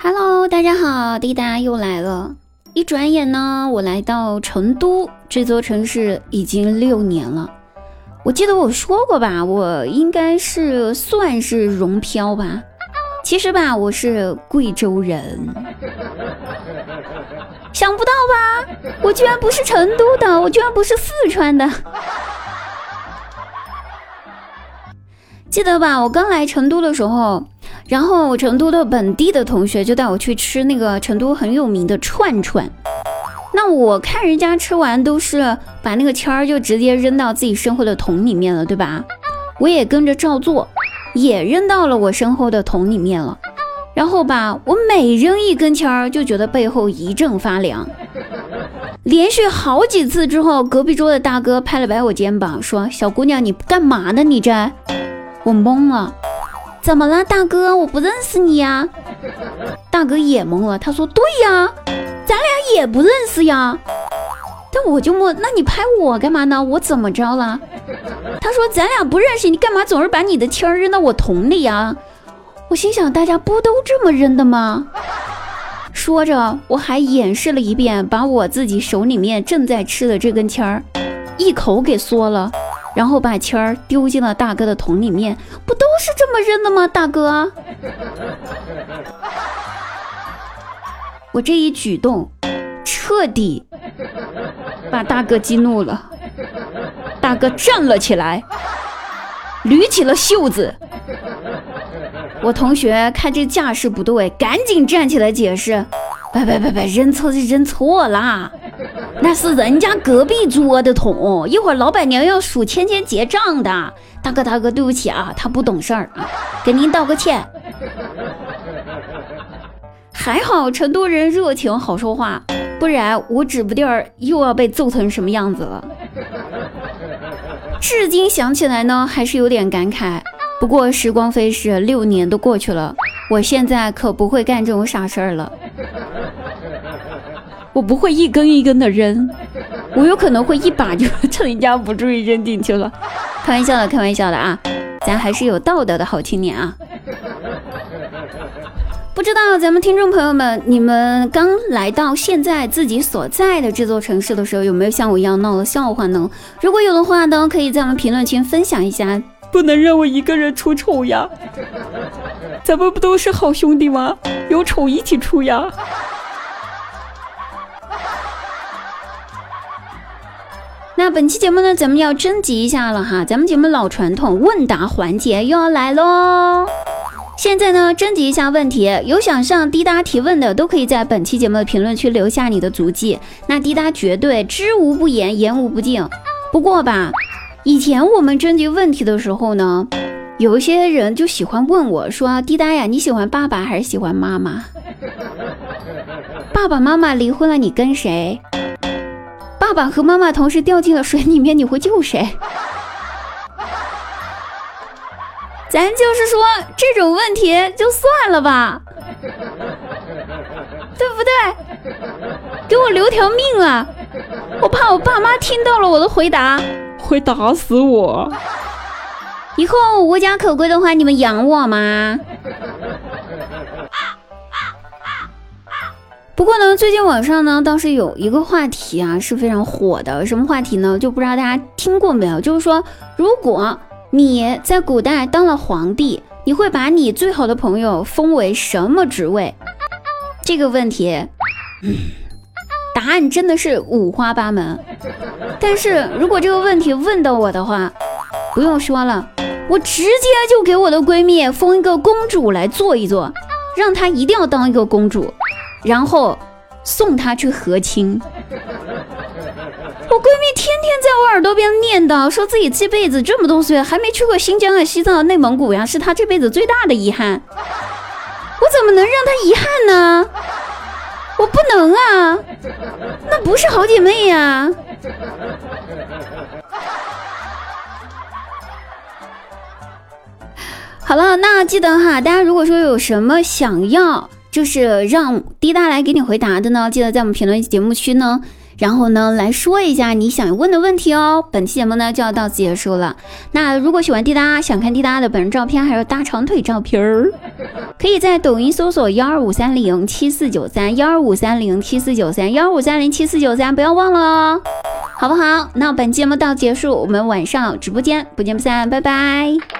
Hello，大家好，滴答又来了。一转眼呢，我来到成都这座城市已经六年了。我记得我说过吧，我应该是算是蓉漂吧。其实吧，我是贵州人。想不到吧，我居然不是成都的，我居然不是四川的。记得吧，我刚来成都的时候。然后成都的本地的同学就带我去吃那个成都很有名的串串，那我看人家吃完都是把那个签儿就直接扔到自己身后的桶里面了，对吧？我也跟着照做，也扔到了我身后的桶里面了。然后吧，我每扔一根签儿就觉得背后一阵发凉。连续好几次之后，隔壁桌的大哥拍了拍我肩膀，说：“小姑娘，你干嘛呢？你这……”我懵了。怎么了，大哥？我不认识你呀。大哥也懵了，他说：“对呀，咱俩也不认识呀。”但我就问：“那你拍我干嘛呢？我怎么着了？”他说：“咱俩不认识，你干嘛总是把你的签扔到我桶里呀？”我心想：大家不都这么扔的吗？说着，我还演示了一遍，把我自己手里面正在吃的这根签儿一口给嗦了。然后把签儿丢进了大哥的桶里面，不都是这么扔的吗？大哥，我这一举动彻底把大哥激怒了，大哥站了起来，捋起了袖子。我同学看这架势不对，赶紧站起来解释：“别别别别，扔错就扔错啦。”那是人家隔壁桌的桶，一会儿老板娘要数签签结账的。大哥大哥，对不起啊，他不懂事儿啊，给您道个歉。还好成都人热情好说话，不然我指不定又要被揍成什么样子了。至今想起来呢，还是有点感慨。不过时光飞逝，六年都过去了，我现在可不会干这种傻事儿了。我不会一根一根的扔，我有可能会一把就 趁人家不注意扔进去了。开玩笑的，开玩笑的啊，咱还是有道德的好青年啊。不知道咱们听众朋友们，你们刚来到现在自己所在的这座城市的时候，有没有像我一样闹了笑话呢？如果有的话呢，可以在我们评论区分享一下。不能让我一个人出丑呀，咱们不都是好兄弟吗？有丑一起出呀。本期节目呢，咱们要征集一下了哈，咱们节目老传统问答环节又要来喽。现在呢，征集一下问题，有想向滴答提问的，都可以在本期节目的评论区留下你的足迹，那滴答绝对知无不言，言无不尽。不过吧，以前我们征集问题的时候呢，有一些人就喜欢问我说：“滴答呀，你喜欢爸爸还是喜欢妈妈？爸爸妈妈离婚了，你跟谁？”爸爸和妈妈同时掉进了水里面，你会救谁？咱就是说这种问题就算了吧，对不对？给我留条命啊！我怕我爸妈听到了我的回答会打死我。以后无家可归的话，你们养我吗？不过呢，最近网上呢倒是有一个话题啊是非常火的，什么话题呢？就不知道大家听过没有？就是说，如果你在古代当了皇帝，你会把你最好的朋友封为什么职位？这个问题，答案真的是五花八门。但是如果这个问题问到我的话，不用说了，我直接就给我的闺蜜封一个公主来做一做，让她一定要当一个公主。然后送她去和亲。我闺蜜天天在我耳朵边念叨，说自己这辈子这么多岁还没去过新疆啊、西藏啊、内蒙古呀，是她这辈子最大的遗憾。我怎么能让她遗憾呢？我不能啊，那不是好姐妹呀。好了，那记得哈，大家如果说有什么想要。就是让滴答来给你回答的呢，记得在我们评论节目区呢然后呢来说一下你想问的问题哦。本期节目呢就要到此结束了。那如果喜欢滴答，想看滴答的本人照片，还有大长腿照片儿，可以在抖音搜索幺二五三零七四九三幺二五三零七四九三幺二五三零七四九三，不要忘了哦，好不好？那本期节目到结束，我们晚上直播间不见不散，拜拜。